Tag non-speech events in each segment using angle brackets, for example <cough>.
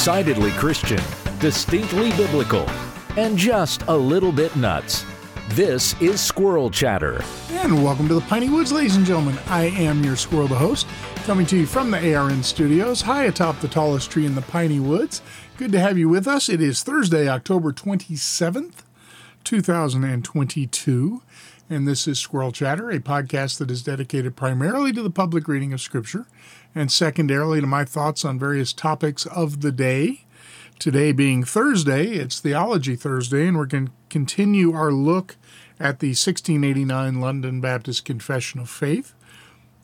Decidedly Christian, distinctly biblical, and just a little bit nuts. This is Squirrel Chatter. And welcome to the Piney Woods, ladies and gentlemen. I am your squirrel, the host, coming to you from the ARN studios, high atop the tallest tree in the Piney Woods. Good to have you with us. It is Thursday, October 27th, 2022. And this is Squirrel Chatter, a podcast that is dedicated primarily to the public reading of Scripture and secondarily to my thoughts on various topics of the day. Today being Thursday, it's Theology Thursday, and we're going to continue our look at the 1689 London Baptist Confession of Faith.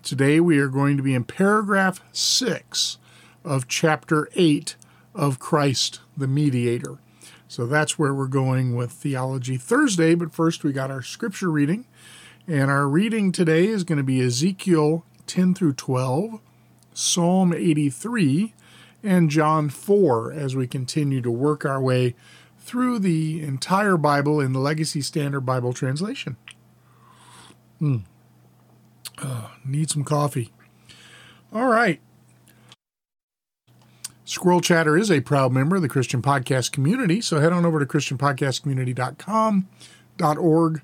Today we are going to be in paragraph 6 of chapter 8 of Christ the Mediator. So that's where we're going with Theology Thursday. But first, we got our scripture reading. And our reading today is going to be Ezekiel 10 through 12, Psalm 83, and John 4 as we continue to work our way through the entire Bible in the Legacy Standard Bible Translation. Hmm. Uh, need some coffee. All right. Squirrel Chatter is a proud member of the Christian Podcast Community, so head on over to christianpodcastcommunity.com.org.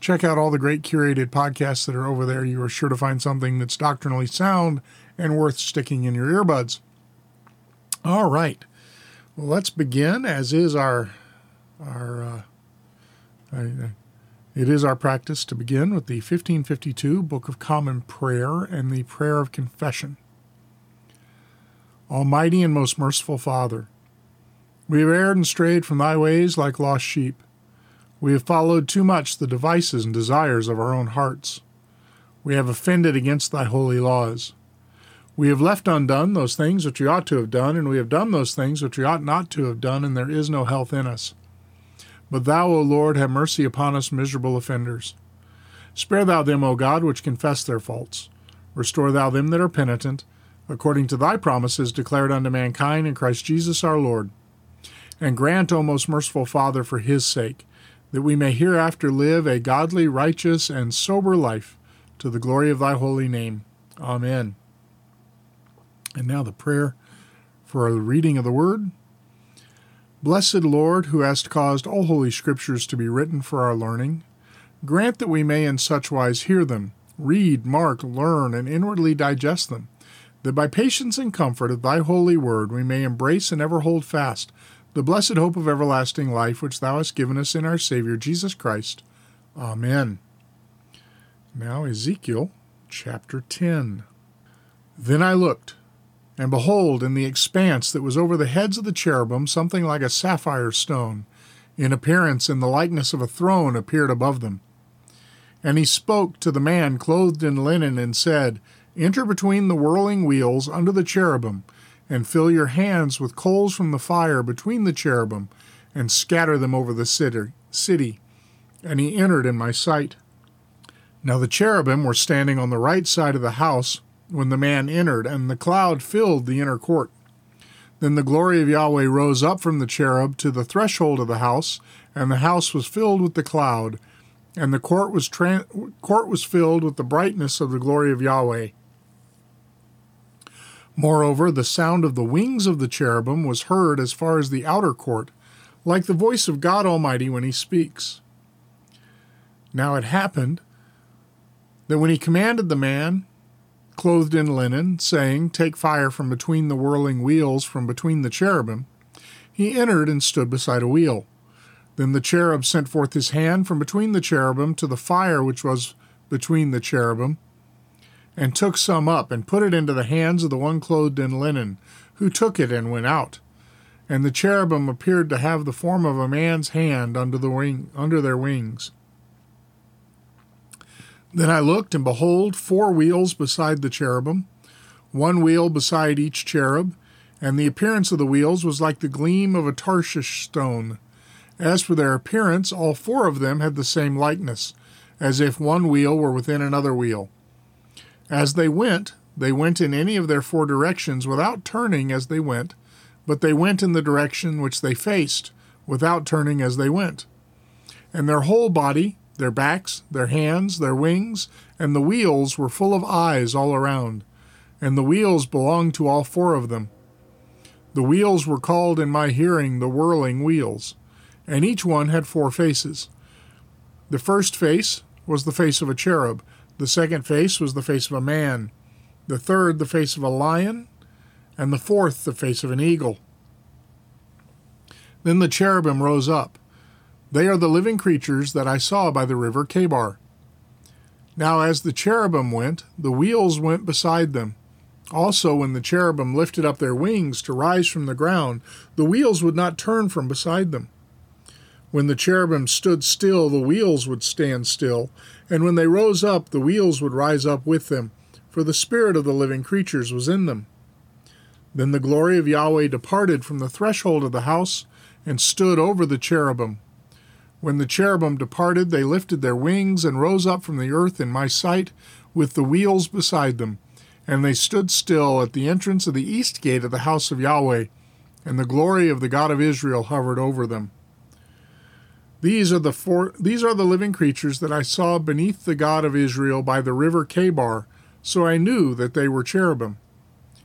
Check out all the great curated podcasts that are over there. You are sure to find something that's doctrinally sound and worth sticking in your earbuds. All right. Well, let's begin, as is our our uh, i it is our practice to begin with the 1552 Book of Common Prayer and the Prayer of Confession. Almighty and most merciful Father, we have erred and strayed from thy ways like lost sheep. We have followed too much the devices and desires of our own hearts. We have offended against thy holy laws. We have left undone those things which we ought to have done, and we have done those things which we ought not to have done, and there is no health in us. But thou, O Lord, have mercy upon us miserable offenders. Spare thou them, O God, which confess their faults. Restore thou them that are penitent, according to thy promises declared unto mankind in Christ Jesus our Lord. And grant, O most merciful Father, for his sake, that we may hereafter live a godly, righteous, and sober life, to the glory of thy holy name. Amen. And now the prayer for the reading of the word. Blessed Lord, who hast caused all holy scriptures to be written for our learning, grant that we may in such wise hear them, read, mark, learn, and inwardly digest them that by patience and comfort of thy holy word we may embrace and ever hold fast the blessed hope of everlasting life which thou hast given us in our Savior Jesus Christ. Amen. Now, Ezekiel chapter 10. Then I looked, and behold, in the expanse that was over the heads of the cherubim, something like a sapphire stone, in appearance in the likeness of a throne, appeared above them. And he spoke to the man clothed in linen, and said, Enter between the whirling wheels under the cherubim, and fill your hands with coals from the fire between the cherubim, and scatter them over the city. And he entered in my sight. Now the cherubim were standing on the right side of the house when the man entered, and the cloud filled the inner court. Then the glory of Yahweh rose up from the cherub to the threshold of the house, and the house was filled with the cloud, and the court was, tra- court was filled with the brightness of the glory of Yahweh. Moreover, the sound of the wings of the cherubim was heard as far as the outer court, like the voice of God Almighty when he speaks. Now it happened that when he commanded the man, clothed in linen, saying, Take fire from between the whirling wheels from between the cherubim, he entered and stood beside a wheel. Then the cherub sent forth his hand from between the cherubim to the fire which was between the cherubim, and took some up, and put it into the hands of the one clothed in linen, who took it and went out. And the cherubim appeared to have the form of a man's hand under the wing under their wings. Then I looked, and behold, four wheels beside the cherubim, one wheel beside each cherub, and the appearance of the wheels was like the gleam of a Tarshish stone. As for their appearance, all four of them had the same likeness, as if one wheel were within another wheel. As they went, they went in any of their four directions without turning as they went, but they went in the direction which they faced, without turning as they went. And their whole body, their backs, their hands, their wings, and the wheels were full of eyes all around, and the wheels belonged to all four of them. The wheels were called in my hearing the whirling wheels, and each one had four faces. The first face was the face of a cherub, the second face was the face of a man, the third the face of a lion, and the fourth the face of an eagle. Then the cherubim rose up. They are the living creatures that I saw by the river Chebar. Now, as the cherubim went, the wheels went beside them. Also, when the cherubim lifted up their wings to rise from the ground, the wheels would not turn from beside them. When the cherubim stood still, the wheels would stand still, and when they rose up, the wheels would rise up with them, for the spirit of the living creatures was in them. Then the glory of Yahweh departed from the threshold of the house and stood over the cherubim. When the cherubim departed, they lifted their wings and rose up from the earth in my sight, with the wheels beside them. And they stood still at the entrance of the east gate of the house of Yahweh, and the glory of the God of Israel hovered over them. These are the four, these are the living creatures that I saw beneath the God of Israel by the river Chebar, so I knew that they were cherubim.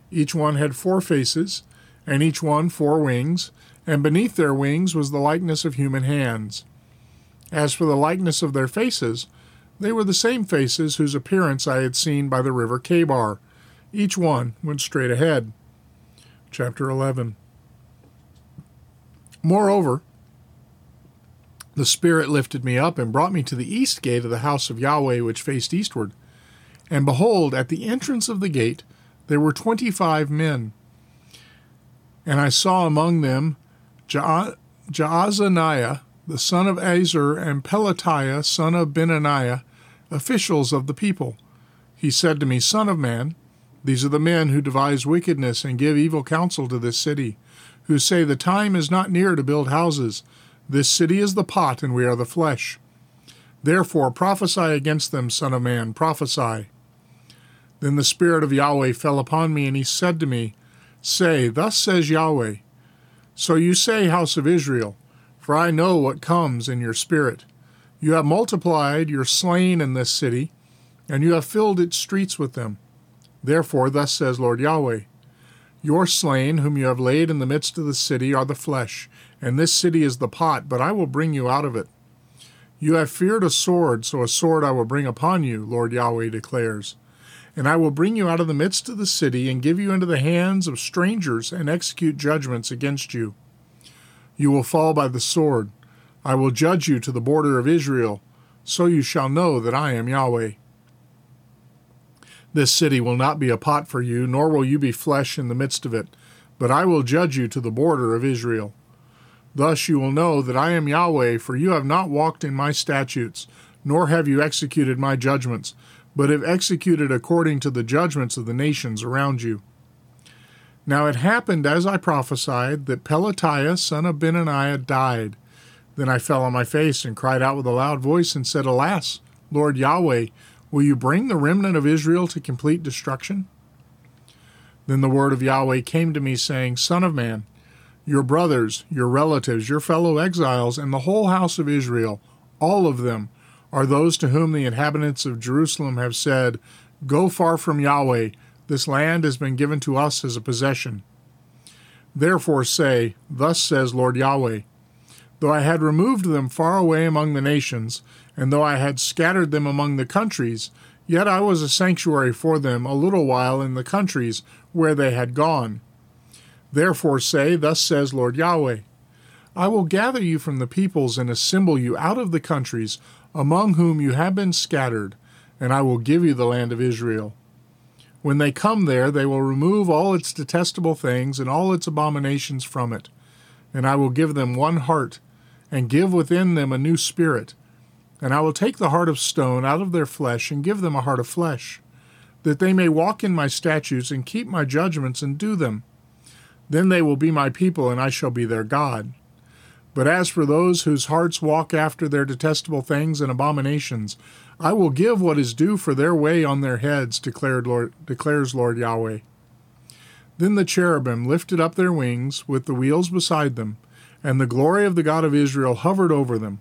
Each one had four faces, and each one four wings, and beneath their wings was the likeness of human hands. As for the likeness of their faces, they were the same faces whose appearance I had seen by the river Chebar. Each one went straight ahead. Chapter 11. Moreover, the Spirit lifted me up and brought me to the east gate of the house of Yahweh, which faced eastward. And behold, at the entrance of the gate there were twenty five men. And I saw among them Jaazaniah, the son of Azzur, and Pelatiah, son of Benaniah, officials of the people. He said to me, Son of man, these are the men who devise wickedness and give evil counsel to this city, who say, The time is not near to build houses. This city is the pot, and we are the flesh. Therefore prophesy against them, Son of man, prophesy. Then the Spirit of Yahweh fell upon me, and he said to me, Say, Thus says Yahweh, So you say, House of Israel, for I know what comes in your spirit. You have multiplied your slain in this city, and you have filled its streets with them. Therefore, thus says Lord Yahweh Your slain, whom you have laid in the midst of the city, are the flesh, and this city is the pot, but I will bring you out of it. You have feared a sword, so a sword I will bring upon you, Lord Yahweh declares. And I will bring you out of the midst of the city, and give you into the hands of strangers, and execute judgments against you. You will fall by the sword. I will judge you to the border of Israel, so you shall know that I am Yahweh. This city will not be a pot for you, nor will you be flesh in the midst of it, but I will judge you to the border of Israel. Thus you will know that I am Yahweh, for you have not walked in my statutes, nor have you executed my judgments, but have executed according to the judgments of the nations around you. Now it happened as I prophesied that Pelatiah son of Benaniah died. Then I fell on my face and cried out with a loud voice and said, Alas, Lord Yahweh, will you bring the remnant of Israel to complete destruction? Then the word of Yahweh came to me, saying, Son of man, your brothers, your relatives, your fellow exiles, and the whole house of Israel, all of them, are those to whom the inhabitants of Jerusalem have said, Go far from Yahweh, this land has been given to us as a possession. Therefore say, Thus says Lord Yahweh, Though I had removed them far away among the nations, and though I had scattered them among the countries, yet I was a sanctuary for them a little while in the countries where they had gone. Therefore say, Thus says Lord Yahweh, I will gather you from the peoples and assemble you out of the countries among whom you have been scattered, and I will give you the land of Israel. When they come there, they will remove all its detestable things and all its abominations from it. And I will give them one heart, and give within them a new spirit. And I will take the heart of stone out of their flesh, and give them a heart of flesh, that they may walk in my statutes, and keep my judgments, and do them. Then they will be my people, and I shall be their God. But as for those whose hearts walk after their detestable things and abominations, I will give what is due for their way on their heads, declared Lord, declares Lord Yahweh. Then the cherubim lifted up their wings with the wheels beside them, and the glory of the God of Israel hovered over them.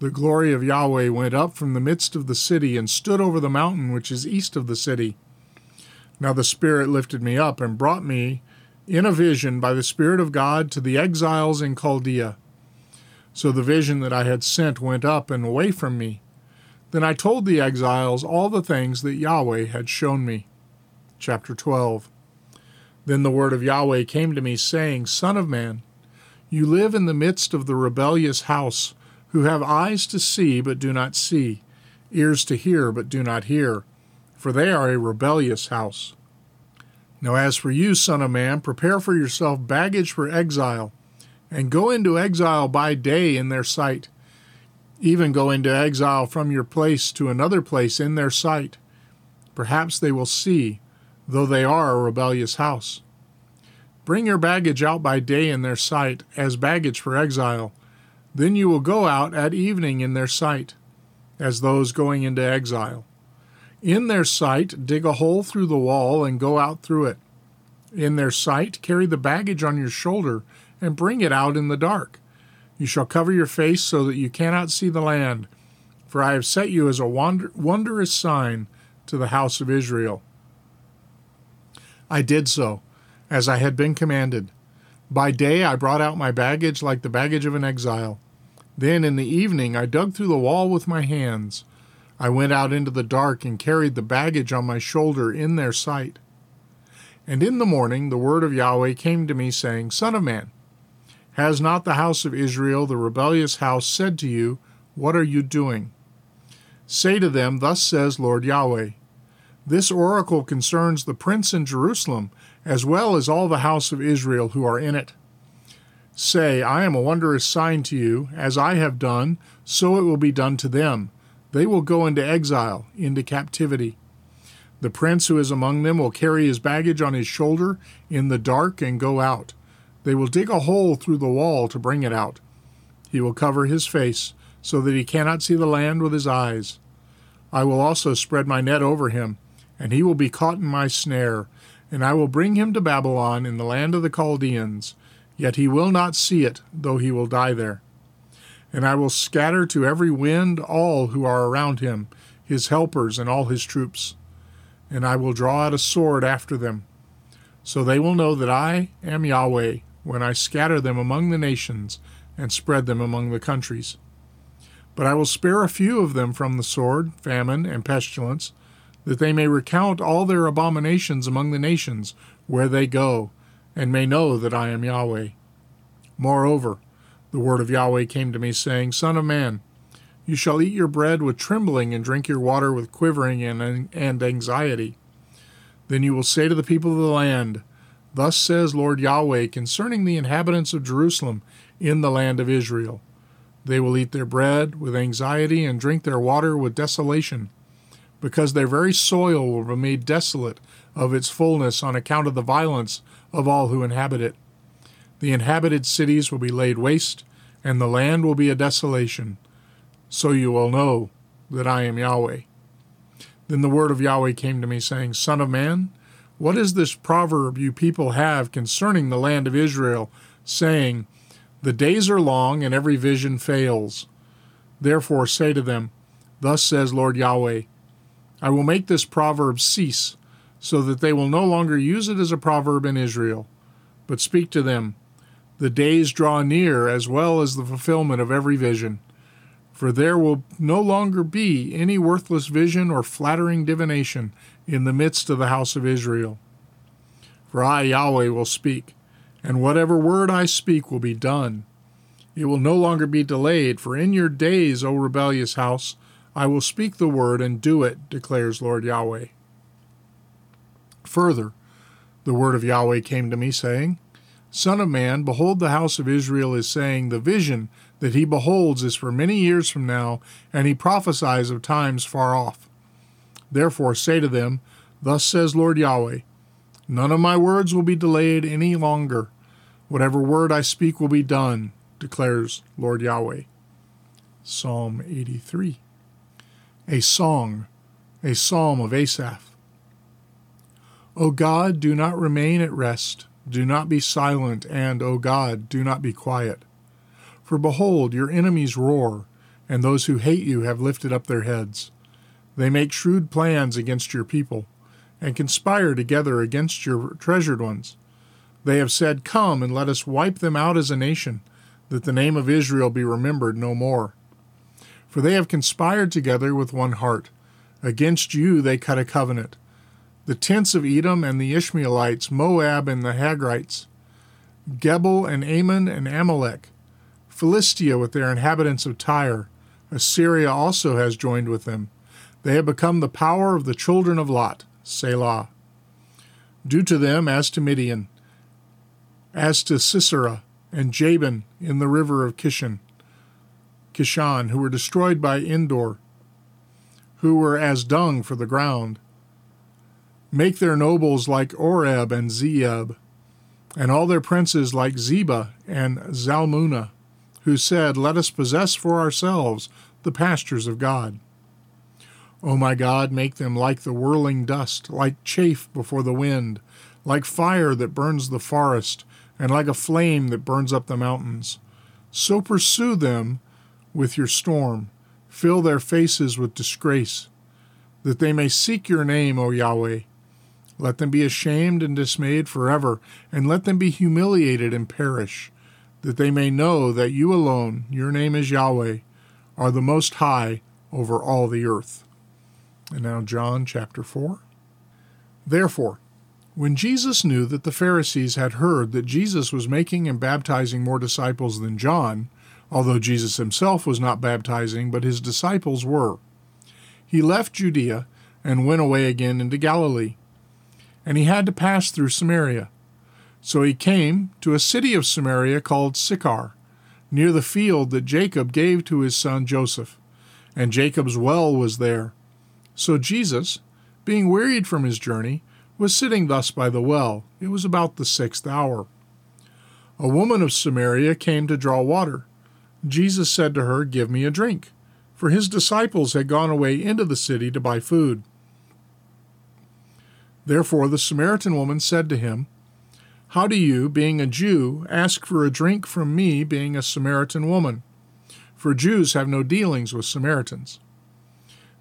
The glory of Yahweh went up from the midst of the city and stood over the mountain which is east of the city. Now the Spirit lifted me up and brought me in a vision by the Spirit of God to the exiles in Chaldea. So the vision that I had sent went up and away from me. Then I told the exiles all the things that Yahweh had shown me. Chapter 12. Then the word of Yahweh came to me, saying, Son of man, you live in the midst of the rebellious house, who have eyes to see but do not see, ears to hear but do not hear, for they are a rebellious house. Now, as for you, Son of Man, prepare for yourself baggage for exile, and go into exile by day in their sight. Even go into exile from your place to another place in their sight. Perhaps they will see, though they are a rebellious house. Bring your baggage out by day in their sight, as baggage for exile. Then you will go out at evening in their sight, as those going into exile. In their sight, dig a hole through the wall and go out through it. In their sight, carry the baggage on your shoulder and bring it out in the dark. You shall cover your face so that you cannot see the land, for I have set you as a wonder- wondrous sign to the house of Israel. I did so, as I had been commanded. By day I brought out my baggage like the baggage of an exile. Then in the evening I dug through the wall with my hands. I went out into the dark and carried the baggage on my shoulder in their sight. And in the morning the word of Yahweh came to me, saying, Son of man, has not the house of Israel, the rebellious house, said to you, What are you doing? Say to them, Thus says Lord Yahweh. This oracle concerns the prince in Jerusalem, as well as all the house of Israel who are in it. Say, I am a wondrous sign to you, as I have done, so it will be done to them. They will go into exile, into captivity. The prince who is among them will carry his baggage on his shoulder in the dark and go out. They will dig a hole through the wall to bring it out. He will cover his face, so that he cannot see the land with his eyes. I will also spread my net over him, and he will be caught in my snare, and I will bring him to Babylon in the land of the Chaldeans Yet he will not see it, though he will die there. And I will scatter to every wind all who are around him, his helpers and all his troops. And I will draw out a sword after them. So they will know that I am Yahweh when I scatter them among the nations and spread them among the countries. But I will spare a few of them from the sword, famine, and pestilence, that they may recount all their abominations among the nations where they go and may know that I am Yahweh. Moreover, the word of Yahweh came to me, saying, Son of man, you shall eat your bread with trembling and drink your water with quivering and, and anxiety. Then you will say to the people of the land, Thus says Lord Yahweh concerning the inhabitants of Jerusalem in the land of Israel. They will eat their bread with anxiety and drink their water with desolation, because their very soil will be made desolate of its fullness on account of the violence of all who inhabit it. The inhabited cities will be laid waste, and the land will be a desolation. So you will know that I am Yahweh. Then the word of Yahweh came to me, saying, Son of man, what is this proverb you people have concerning the land of Israel, saying, The days are long, and every vision fails? Therefore say to them, Thus says Lord Yahweh, I will make this proverb cease so that they will no longer use it as a proverb in Israel, but speak to them. The days draw near as well as the fulfillment of every vision. For there will no longer be any worthless vision or flattering divination in the midst of the house of Israel. For I, Yahweh, will speak, and whatever word I speak will be done. It will no longer be delayed, for in your days, O rebellious house, I will speak the word and do it, declares Lord Yahweh. Further, the word of Yahweh came to me, saying, Son of man, behold, the house of Israel is saying, The vision that he beholds is for many years from now, and he prophesies of times far off. Therefore say to them, Thus says Lord Yahweh, None of my words will be delayed any longer. Whatever word I speak will be done, declares Lord Yahweh. Psalm 83. A song, a psalm of Asaph. O God, do not remain at rest, do not be silent, and, O God, do not be quiet. For behold, your enemies roar, and those who hate you have lifted up their heads. They make shrewd plans against your people, and conspire together against your treasured ones. They have said, Come and let us wipe them out as a nation, that the name of Israel be remembered no more. For they have conspired together with one heart. Against you they cut a covenant. The tents of Edom and the Ishmaelites, Moab and the Hagrites, Gebal and Ammon and Amalek, Philistia with their inhabitants of Tyre, Assyria also has joined with them. They have become the power of the children of Lot. Selah. Do to them as to Midian, as to Sisera and Jabin in the river of Kishon, Kishon, who were destroyed by Endor, who were as dung for the ground. Make their nobles like Oreb and Zeeb, and all their princes like Zebah and Zalmunna, who said, Let us possess for ourselves the pastures of God. O my God, make them like the whirling dust, like chaff before the wind, like fire that burns the forest, and like a flame that burns up the mountains. So pursue them with your storm, fill their faces with disgrace, that they may seek your name, O Yahweh. Let them be ashamed and dismayed forever, and let them be humiliated and perish, that they may know that you alone, your name is Yahweh, are the Most High over all the earth. And now, John chapter 4. Therefore, when Jesus knew that the Pharisees had heard that Jesus was making and baptizing more disciples than John, although Jesus himself was not baptizing, but his disciples were, he left Judea and went away again into Galilee. And he had to pass through Samaria. So he came to a city of Samaria called Sychar, near the field that Jacob gave to his son Joseph. And Jacob's well was there. So Jesus, being wearied from his journey, was sitting thus by the well. It was about the sixth hour. A woman of Samaria came to draw water. Jesus said to her, Give me a drink, for his disciples had gone away into the city to buy food. Therefore the Samaritan woman said to him, How do you, being a Jew, ask for a drink from me, being a Samaritan woman? For Jews have no dealings with Samaritans.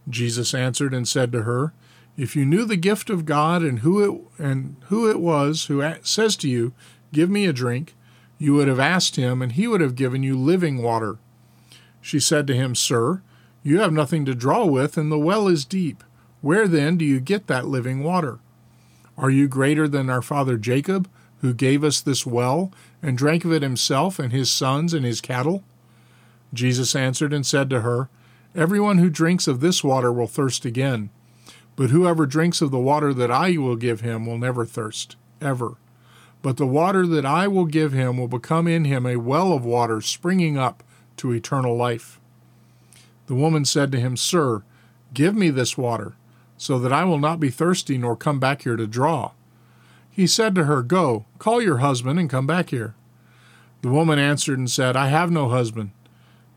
Jesus answered and said to her, If you knew the gift of God and who it and who it was who says to you, Give me a drink, you would have asked him, and he would have given you living water. She said to him, Sir, you have nothing to draw with, and the well is deep. Where then do you get that living water? Are you greater than our father Jacob, who gave us this well, and drank of it himself, and his sons, and his cattle? Jesus answered and said to her, Everyone who drinks of this water will thirst again, but whoever drinks of the water that I will give him will never thirst, ever. But the water that I will give him will become in him a well of water springing up to eternal life. The woman said to him, Sir, give me this water, so that I will not be thirsty nor come back here to draw. He said to her, Go, call your husband and come back here. The woman answered and said, I have no husband.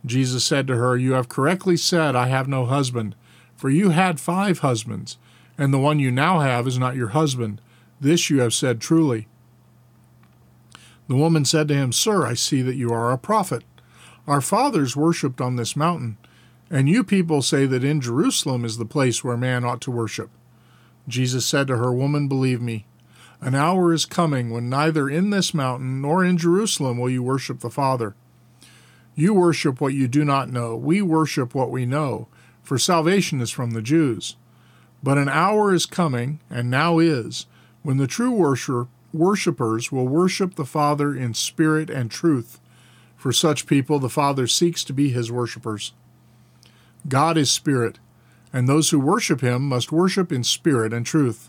Jesus said to her, You have correctly said, I have no husband, for you had five husbands, and the one you now have is not your husband. This you have said truly. The woman said to him, Sir, I see that you are a prophet. Our fathers worshipped on this mountain, and you people say that in Jerusalem is the place where man ought to worship. Jesus said to her, Woman, believe me, an hour is coming when neither in this mountain nor in Jerusalem will you worship the Father. You worship what you do not know. We worship what we know, for salvation is from the Jews. But an hour is coming, and now is, when the true worshippers will worship the Father in spirit and truth. For such people, the Father seeks to be his worshippers. God is spirit, and those who worship him must worship in spirit and truth.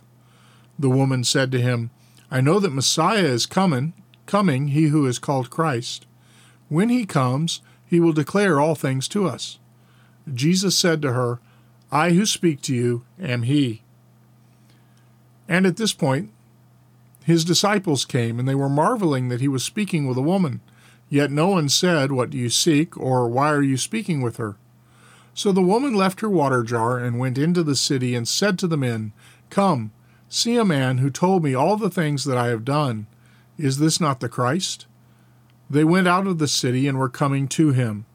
The woman said to him, I know that Messiah is coming, coming, he who is called Christ. When he comes, he will declare all things to us. Jesus said to her, I who speak to you am he. And at this point, his disciples came, and they were marveling that he was speaking with a woman. Yet no one said, What do you seek? or Why are you speaking with her? So the woman left her water jar and went into the city and said to the men, Come, see a man who told me all the things that I have done. Is this not the Christ? They went out of the city and were coming to him.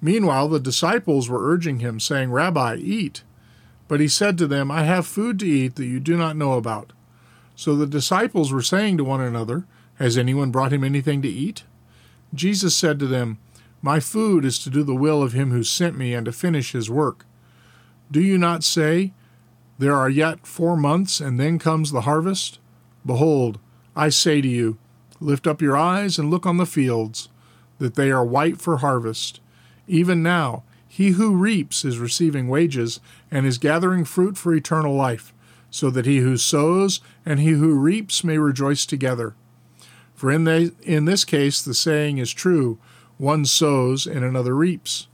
Meanwhile, the disciples were urging him, saying, Rabbi, eat. But he said to them, I have food to eat that you do not know about. So the disciples were saying to one another, Has anyone brought him anything to eat? Jesus said to them, My food is to do the will of him who sent me and to finish his work. Do you not say, There are yet four months, and then comes the harvest? Behold, I say to you, Lift up your eyes and look on the fields, that they are white for harvest. Even now, he who reaps is receiving wages and is gathering fruit for eternal life, so that he who sows and he who reaps may rejoice together. For in, the, in this case the saying is true one sows and another reaps.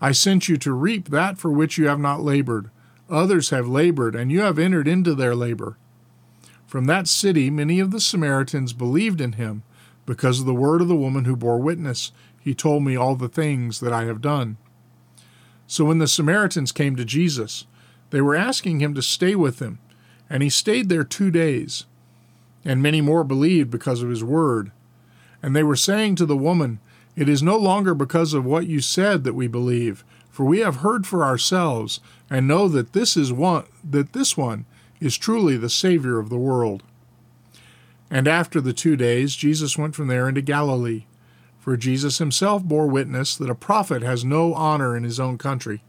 I sent you to reap that for which you have not labored. Others have labored, and you have entered into their labor. From that city many of the Samaritans believed in him because of the word of the woman who bore witness. He told me all the things that I have done. So when the Samaritans came to Jesus, they were asking him to stay with them, and he stayed there two days. And many more believed because of his word. And they were saying to the woman, It is no longer because of what you said that we believe, for we have heard for ourselves, and know that this is one that this one is truly the Savior of the world. And after the two days, Jesus went from there into Galilee for Jesus himself bore witness that a prophet has no honor in his own country.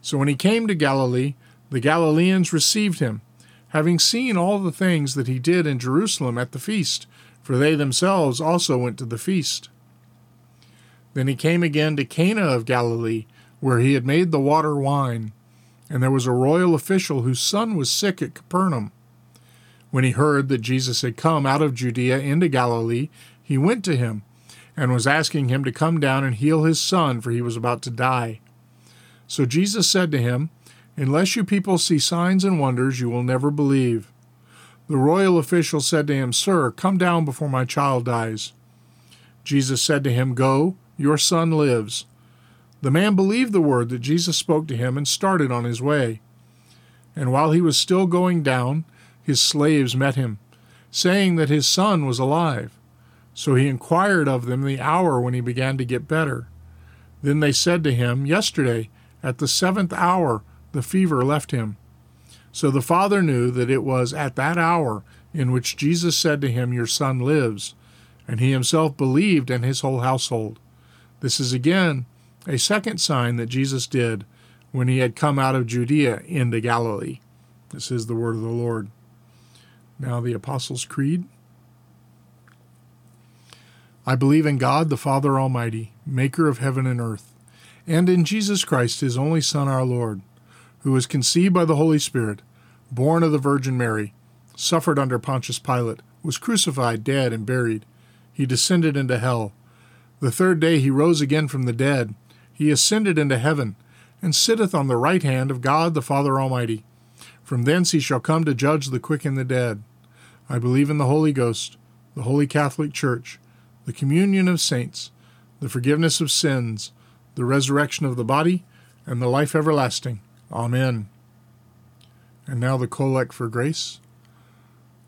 So when he came to Galilee, the Galileans received him, having seen all the things that he did in Jerusalem at the feast, for they themselves also went to the feast. Then he came again to Cana of Galilee, where he had made the water wine. And there was a royal official whose son was sick at Capernaum. When he heard that Jesus had come out of Judea into Galilee, he went to him and was asking him to come down and heal his son, for he was about to die. So Jesus said to him, Unless you people see signs and wonders, you will never believe. The royal official said to him, Sir, come down before my child dies. Jesus said to him, Go, your son lives. The man believed the word that Jesus spoke to him and started on his way. And while he was still going down, his slaves met him, saying that his son was alive. So he inquired of them the hour when he began to get better. Then they said to him, Yesterday, at the seventh hour, the fever left him. So the father knew that it was at that hour in which Jesus said to him, Your son lives. And he himself believed and his whole household. This is again a second sign that Jesus did when he had come out of Judea into Galilee. This is the word of the Lord. Now the Apostles' Creed. I believe in God, the Father Almighty, maker of heaven and earth, and in Jesus Christ, his only Son, our Lord, who was conceived by the Holy Spirit, born of the Virgin Mary, suffered under Pontius Pilate, was crucified, dead, and buried. He descended into hell. The third day he rose again from the dead. He ascended into heaven, and sitteth on the right hand of God the Father Almighty. From thence he shall come to judge the quick and the dead. I believe in the Holy Ghost, the Holy Catholic Church the communion of saints, the forgiveness of sins, the resurrection of the body, and the life everlasting. Amen. And now the collect for grace.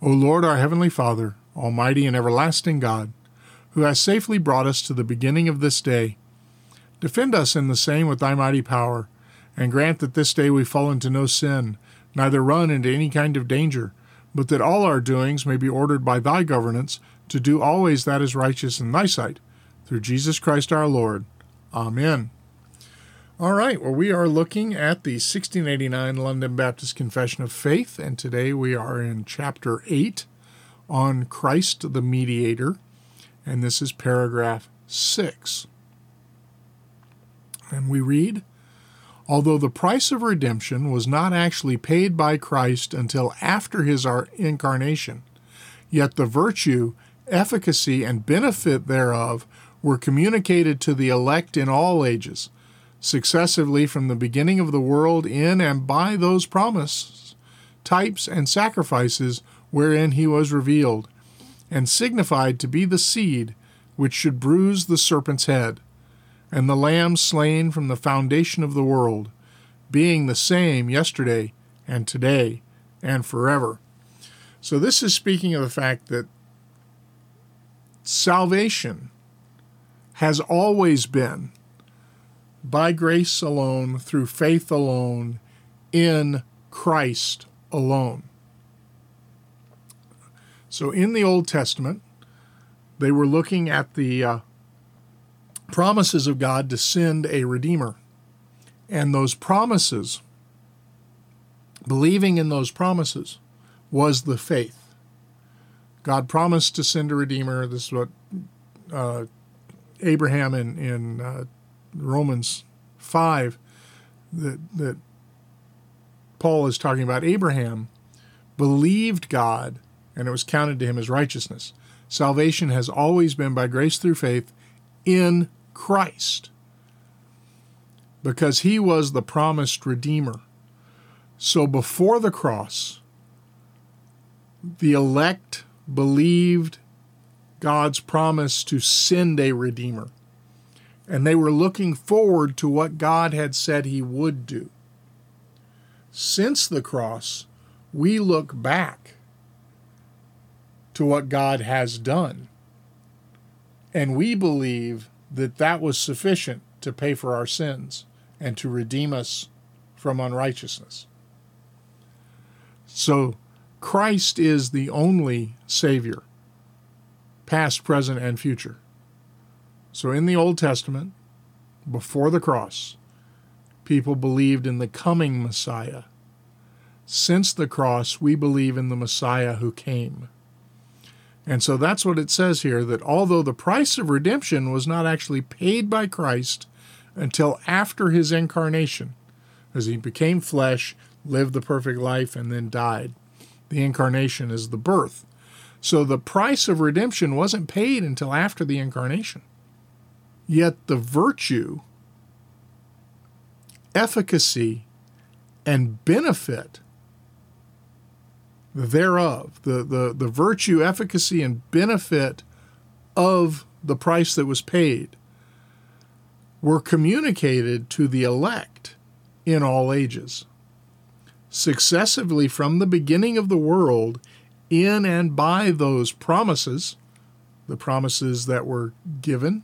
O Lord, our heavenly Father, almighty and everlasting God, who hast safely brought us to the beginning of this day, defend us in the same with thy mighty power, and grant that this day we fall into no sin, neither run into any kind of danger, but that all our doings may be ordered by thy governance to do always that is righteous in thy sight, through Jesus Christ our Lord. Amen. All right, well, we are looking at the 1689 London Baptist Confession of Faith, and today we are in chapter 8 on Christ the Mediator, and this is paragraph 6. And we read Although the price of redemption was not actually paid by Christ until after his incarnation, yet the virtue efficacy, and benefit thereof were communicated to the elect in all ages, successively from the beginning of the world in and by those promises, types, and sacrifices wherein he was revealed, and signified to be the seed which should bruise the serpent's head, and the Lamb slain from the foundation of the world, being the same yesterday and today and forever. So, this is speaking of the fact that salvation has always been by grace alone, through faith alone, in Christ alone. So in the Old Testament, They were looking at the uh, promises of God to send a Redeemer. And those promises, believing in those promises, was the faith. God promised to send a Redeemer. This is what uh, Abraham in, in uh, Romans 5 that, that Paul is talking about. Abraham believed God and it was counted to him as righteousness. Salvation has always been by grace through faith in Christ because he was the promised Redeemer. So before the cross, the elect believed God's promise to send a Redeemer. And they were looking forward to what God had said he would do. Since the cross, we look back to what God has done. And we believe that that was sufficient to pay for our sins and to redeem us from unrighteousness. So, Christ is the only Savior, past, present, and future. So, in the Old Testament, before the cross, people believed in the coming Messiah. Since the cross, we believe in the Messiah who came. And so that's what it says here that although the price of redemption was not actually paid by Christ until after his incarnation, as he became flesh, lived the perfect life, and then died. The incarnation is the birth. So the price of redemption wasn't paid until after the incarnation. Yet the virtue, efficacy, and benefit thereof, the, the, the virtue, efficacy, and benefit of the price that was paid, were communicated to the elect in all ages. Successively from the beginning of the world, in and by those promises, the promises that were given,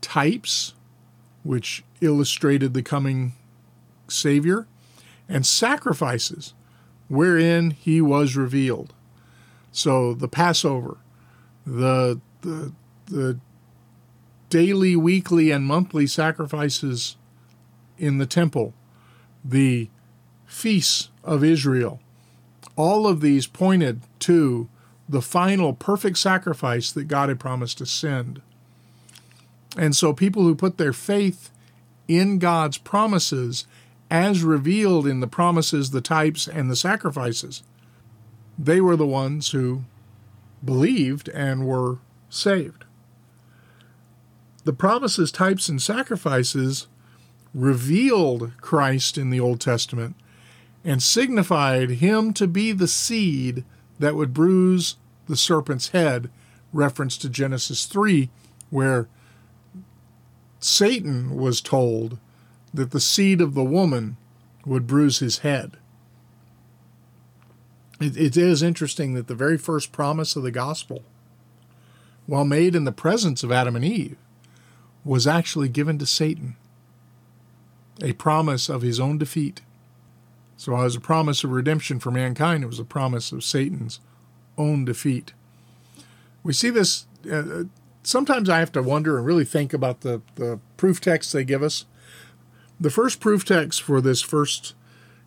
types, which illustrated the coming Savior, and sacrifices, wherein he was revealed. So the Passover, the the the daily, weekly, and monthly sacrifices in the temple, the feasts of Israel, all of these pointed to the final perfect sacrifice that God had promised to send. And so people who put their faith in God's promises as revealed in the promises, the types, and the sacrifices. They were the ones who believed and were saved. The promises, types, and sacrifices revealed Christ in the Old Testament and signified him to be the seed that would bruise the serpent's head, reference to Genesis 3, where Satan was told that the seed of the woman would bruise his head. It, it is interesting that the very first promise of the gospel, while made in the presence of Adam and Eve, was actually given to Satan. A promise of his own defeat. So, as a promise of redemption for mankind, it was a promise of Satan's own defeat. We see this. Uh, sometimes I have to wonder and really think about the, the proof texts they give us. The first proof text for this first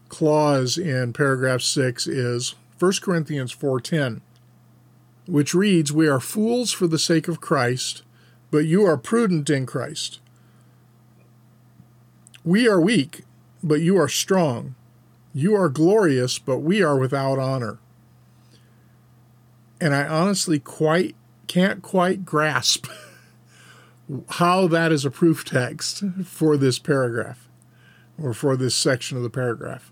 clause in paragraph 6 is 1 Corinthians 4:10, which reads, "We are fools for the sake of Christ, but you are prudent in Christ. We are weak, but you are strong. You are glorious, but we are without honor." And I honestly quite can't quite grasp <laughs> how that is a proof text for this paragraph or for this section of the paragraph.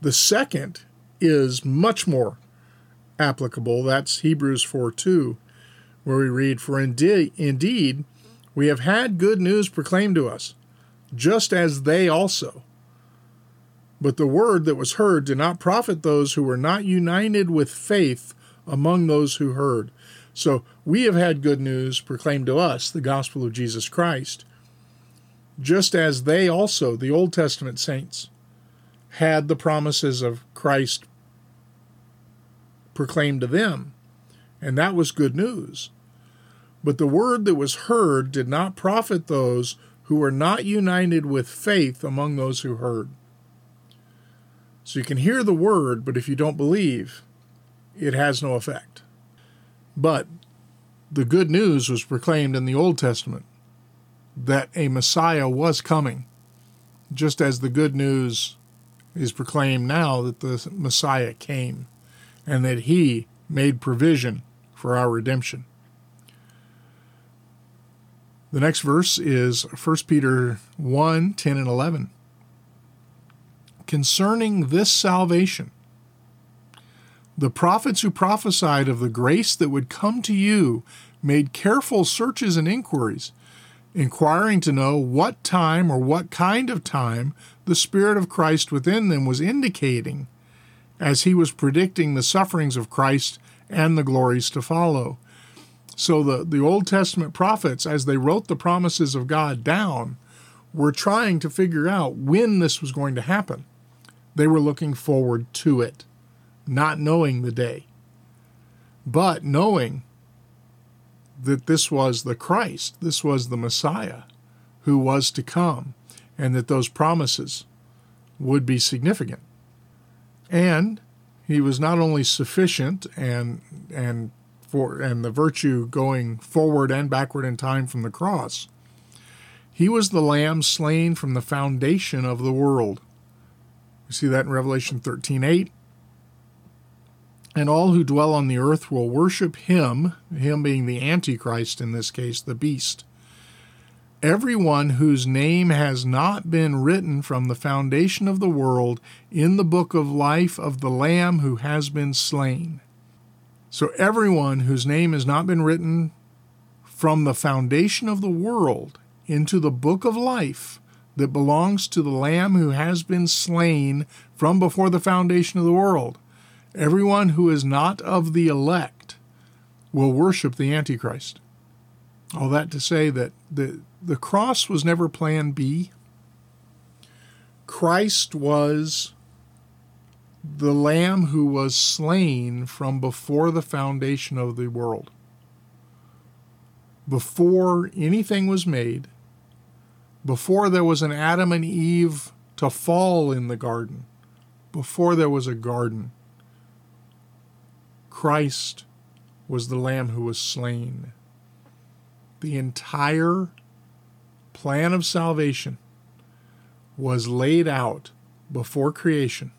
The second is much more applicable. That's Hebrews 4 2, where we read, For indeed, indeed, we have had good news proclaimed to us, just as they also. But the word that was heard did not profit those who were not united with faith among those who heard. So we have had good news proclaimed to us, the gospel of Jesus Christ just as they also, the Old Testament saints, had the promises of Christ proclaimed to them. And that was good news. But the word that was heard did not profit those who were not united with faith among those who heard. So you can hear the word, but if you don't believe, it has no effect. But the good news was proclaimed in the Old Testament that a Messiah was coming, just as the good news is proclaimed now that the Messiah came and that he made provision for our redemption. The next verse is 1 Peter 1 10 and 11. Concerning this salvation, the prophets who prophesied of the grace that would come to you made careful searches and inquiries, inquiring to know what time or what kind of time the Spirit of Christ within them was indicating as he was predicting the sufferings of Christ and the glories to follow. So the, the Old Testament prophets, as they wrote the promises of God down, were trying to figure out when this was going to happen. They were looking forward to it, not knowing the day, but knowing that this was the Christ, this was the Messiah who was to come, and that those promises would be significant. And he was not only sufficient and and for and the virtue going forward and backward in time from the cross. He was the lamb slain from the foundation of the world. You see that in Revelation 13:8. And all who dwell on the earth will worship him, him being the antichrist in this case, the beast. Everyone whose name has not been written from the foundation of the world in the book of life of the lamb who has been slain. So, everyone whose name has not been written from the foundation of the world into the book of life that belongs to the Lamb who has been slain from before the foundation of the world, everyone who is not of the elect will worship the Antichrist. All that to say that the, the cross was never plan B. Christ was the Lamb who was slain from before the foundation of the world. Before anything was made, before there was an Adam and Eve to fall in the garden, before there was a garden, Christ was the Lamb who was slain. The entire plan of salvation was laid out before creation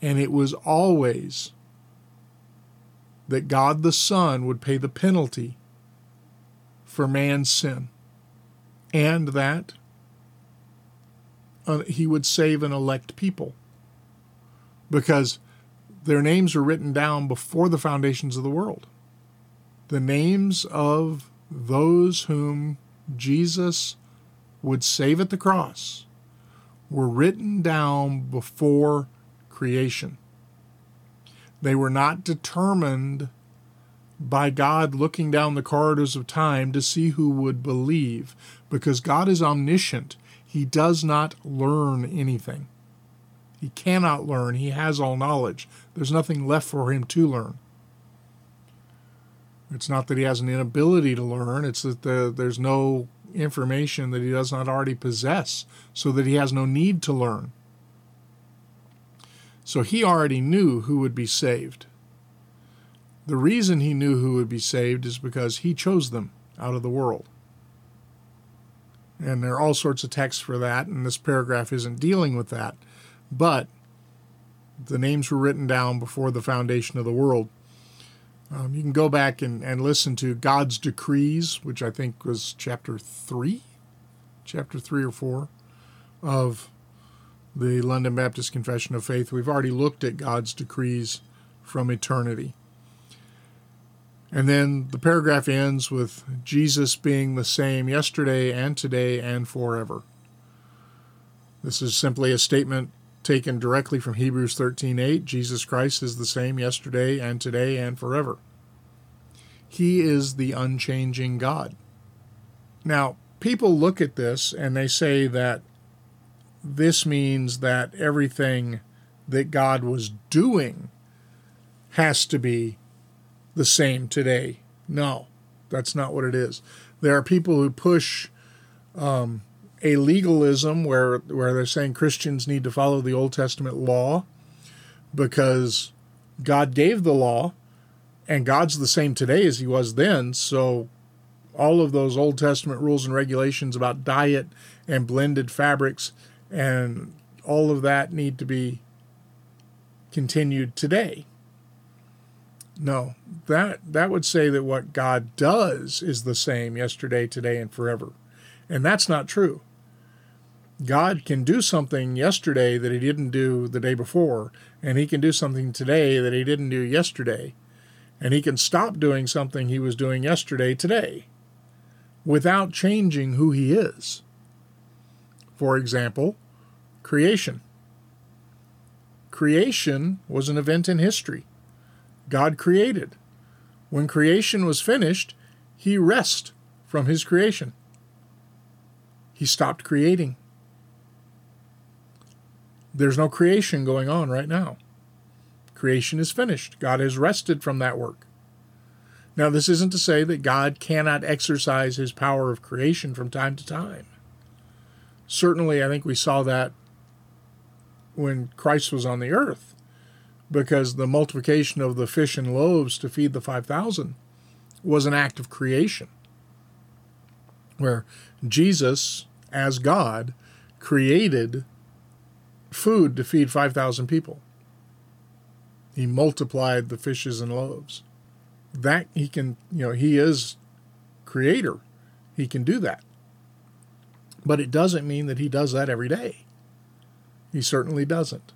and it was always that God the Son would pay the penalty for man's sin, and that uh, he would save an elect people because their names were written down before the foundations of the world. The names of those whom Jesus would save at the cross were written down before creation. They were not determined by God looking down the corridors of time to see who would believe, because God is omniscient. He does not learn anything. He cannot learn. He has all knowledge. There's nothing left for him to learn. It's not that he has an inability to learn, it's that the, there's no information that he does not already possess, so that he has no need to learn. So he already knew who would be saved. The reason he knew who would be saved is because he chose them out of the world. And there are all sorts of texts for that, and this paragraph isn't dealing with that. But the names were written down before the foundation of the world. Um, you can go back and, and listen to God's Decrees, which I think was chapter 3, chapter 3 or 4 of the London Baptist Confession of Faith. We've already looked at God's decrees from eternity. And then the paragraph ends with Jesus being the same yesterday and today and forever. This is simply a statement taken directly from Hebrews 13:8. Jesus Christ is the same yesterday and today and forever. He is the unchanging God. Now, people look at this and they say that this means that everything that God was doing has to be the same today. No, That's not what it is. There are people who push um, a legalism where where they're saying Christians need to follow the Old Testament law because God gave the law and God's the same today as he was then. So all of those Old Testament rules and regulations about diet and blended fabrics and all of that need to be continued today. No, that that would say that what God does is the same yesterday, today, and forever. And that's not true. God can do something yesterday that he didn't do the day before, and he can do something today that he didn't do yesterday. And he can stop doing something he was doing yesterday today without changing who he is. For example, creation. Creation was an event in history. God created. When creation was finished, he rested from his creation. He stopped creating. There's no creation going on right now. Creation is finished. God has rested from that work. Now, this isn't to say that God cannot exercise his power of creation from time to time. Certainly, I think we saw that when Christ was on the earth, because the multiplication of the fish and loaves to feed the 5,000 was an act of creation, where Jesus, as God, created food to feed 5,000 people. He multiplied the fishes and loaves that he can, you know, he is creator. He can do that. But it doesn't mean that he does that every day. He certainly doesn't.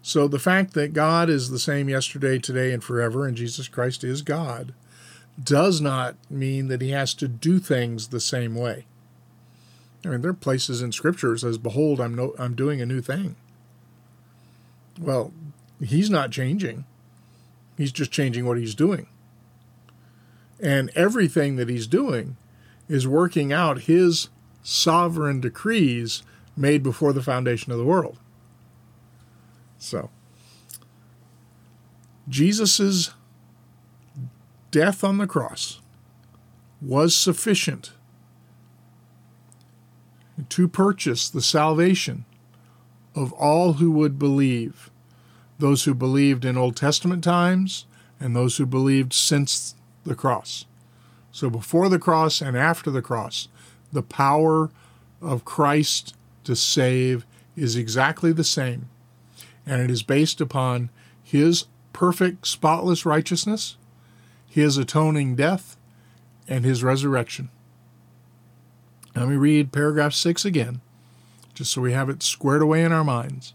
So the fact that God is the same yesterday, today, and forever, and Jesus Christ is God, does not mean that he has to do things the same way. I mean, there are places in Scripture says, "Behold, I'm no, I'm doing a new thing." Well, he's not changing; he's just changing what he's doing. And everything that he's doing is working out his sovereign decrees made before the foundation of the world. So, Jesus' death on the cross was sufficient to purchase the salvation of all who would believe those who believed in Old Testament times and those who believed since the cross. So before the cross and after the cross, the power of Christ to save is exactly the same. And it is based upon his perfect, spotless righteousness, his atoning death, and his resurrection. Let me read paragraph 6 again, just so we have it squared away in our minds.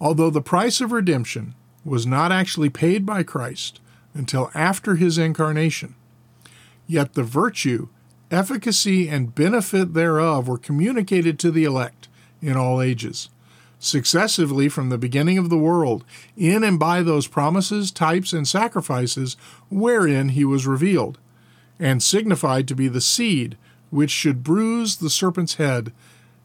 Although the price of redemption was not actually paid by Christ, until after his incarnation. Yet the virtue, efficacy, and benefit thereof were communicated to the elect in all ages, successively from the beginning of the world, in and by those promises, types, and sacrifices wherein he was revealed, and signified to be the seed which should bruise the serpent's head,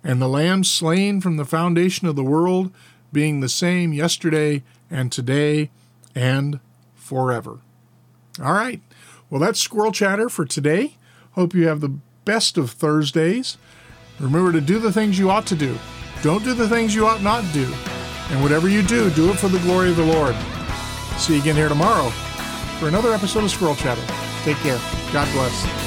and the Lamb slain from the foundation of the world, being the same yesterday and today and forever. All right. Well, that's Squirrel Chatter for today. Hope you have the best of Thursdays. Remember to do the things you ought to do. Don't do the things you ought not do. And whatever you do, do it for the glory of the Lord. See you again here tomorrow for another episode of Squirrel Chatter. Take care. God bless.